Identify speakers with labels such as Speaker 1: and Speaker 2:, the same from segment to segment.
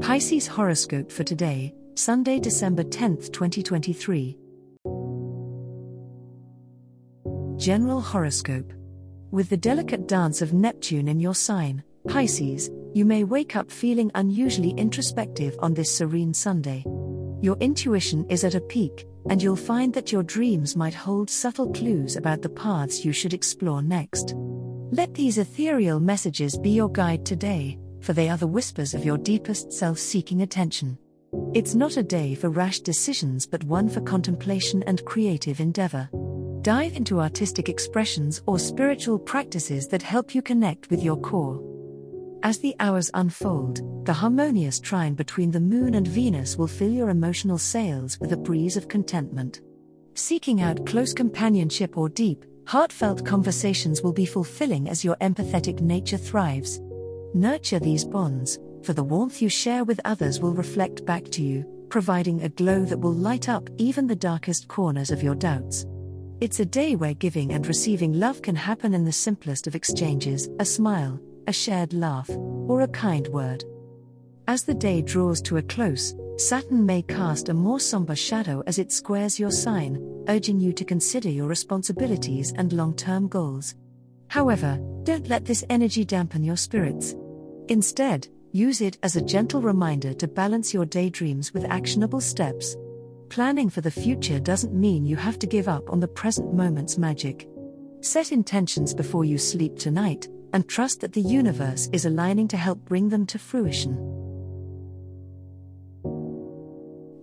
Speaker 1: Pisces horoscope for today, Sunday, December 10th, 2023. General horoscope. With the delicate dance of Neptune in your sign, Pisces, you may wake up feeling unusually introspective on this serene Sunday. Your intuition is at a peak, and you'll find that your dreams might hold subtle clues about the paths you should explore next. Let these ethereal messages be your guide today, for they are the whispers of your deepest self seeking attention. It's not a day for rash decisions, but one for contemplation and creative endeavor. Dive into artistic expressions or spiritual practices that help you connect with your core. As the hours unfold, the harmonious trine between the moon and Venus will fill your emotional sails with a breeze of contentment. Seeking out close companionship or deep, heartfelt conversations will be fulfilling as your empathetic nature thrives. Nurture these bonds, for the warmth you share with others will reflect back to you, providing a glow that will light up even the darkest corners of your doubts. It's a day where giving and receiving love can happen in the simplest of exchanges a smile, a shared laugh, or a kind word. As the day draws to a close, Saturn may cast a more somber shadow as it squares your sign, urging you to consider your responsibilities and long term goals. However, don't let this energy dampen your spirits. Instead, use it as a gentle reminder to balance your daydreams with actionable steps. Planning for the future doesn't mean you have to give up on the present moment's magic. Set intentions before you sleep tonight, and trust that the universe is aligning to help bring them to fruition.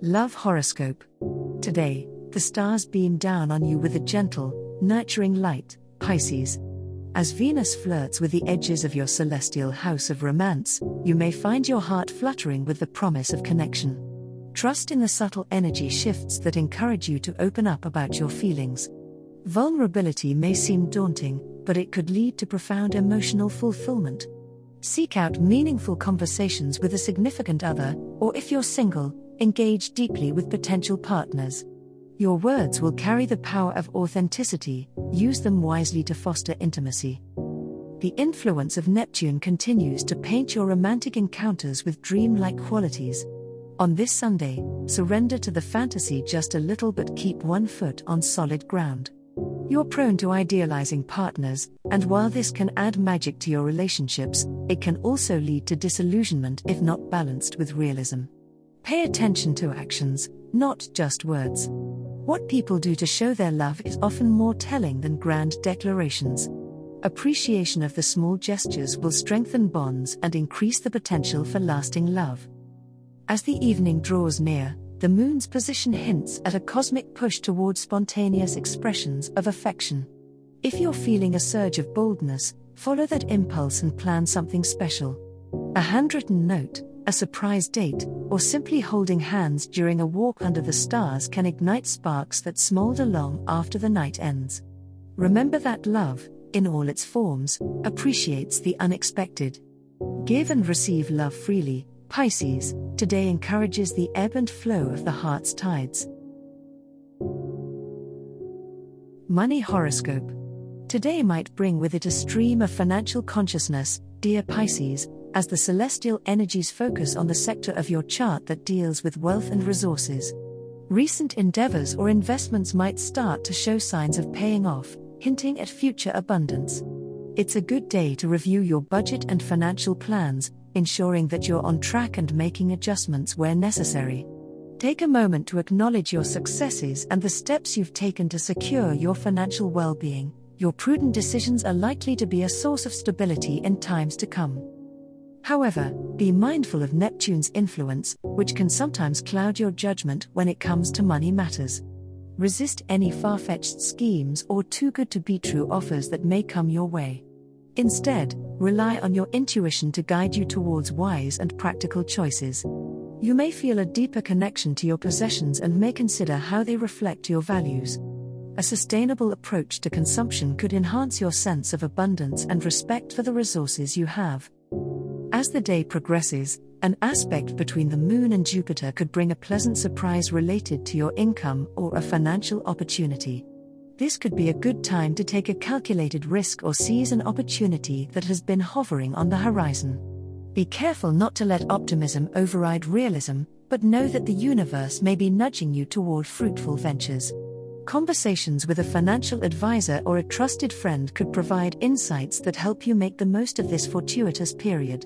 Speaker 1: Love Horoscope. Today, the stars beam down on you with a gentle, nurturing light, Pisces. As Venus flirts with the edges of your celestial house of romance, you may find your heart fluttering with the promise of connection. Trust in the subtle energy shifts that encourage you to open up about your feelings. Vulnerability may seem daunting, but it could lead to profound emotional fulfillment. Seek out meaningful conversations with a significant other, or if you're single, engage deeply with potential partners. Your words will carry the power of authenticity, use them wisely to foster intimacy. The influence of Neptune continues to paint your romantic encounters with dreamlike qualities. On this Sunday, surrender to the fantasy just a little but keep one foot on solid ground. You're prone to idealizing partners, and while this can add magic to your relationships, it can also lead to disillusionment if not balanced with realism. Pay attention to actions, not just words. What people do to show their love is often more telling than grand declarations. Appreciation of the small gestures will strengthen bonds and increase the potential for lasting love. As the evening draws near, the moon's position hints at a cosmic push towards spontaneous expressions of affection. If you're feeling a surge of boldness, follow that impulse and plan something special. A handwritten note, a surprise date, or simply holding hands during a walk under the stars can ignite sparks that smolder long after the night ends. Remember that love, in all its forms, appreciates the unexpected. Give and receive love freely, Pisces, today encourages the ebb and flow of the heart's tides. Money Horoscope. Today might bring with it a stream of financial consciousness, dear Pisces, as the celestial energies focus on the sector of your chart that deals with wealth and resources. Recent endeavors or investments might start to show signs of paying off, hinting at future abundance. It's a good day to review your budget and financial plans, ensuring that you're on track and making adjustments where necessary. Take a moment to acknowledge your successes and the steps you've taken to secure your financial well being. Your prudent decisions are likely to be a source of stability in times to come. However, be mindful of Neptune's influence, which can sometimes cloud your judgment when it comes to money matters. Resist any far fetched schemes or too good to be true offers that may come your way. Instead, rely on your intuition to guide you towards wise and practical choices. You may feel a deeper connection to your possessions and may consider how they reflect your values. A sustainable approach to consumption could enhance your sense of abundance and respect for the resources you have. As the day progresses, an aspect between the Moon and Jupiter could bring a pleasant surprise related to your income or a financial opportunity. This could be a good time to take a calculated risk or seize an opportunity that has been hovering on the horizon. Be careful not to let optimism override realism, but know that the universe may be nudging you toward fruitful ventures. Conversations with a financial advisor or a trusted friend could provide insights that help you make the most of this fortuitous period.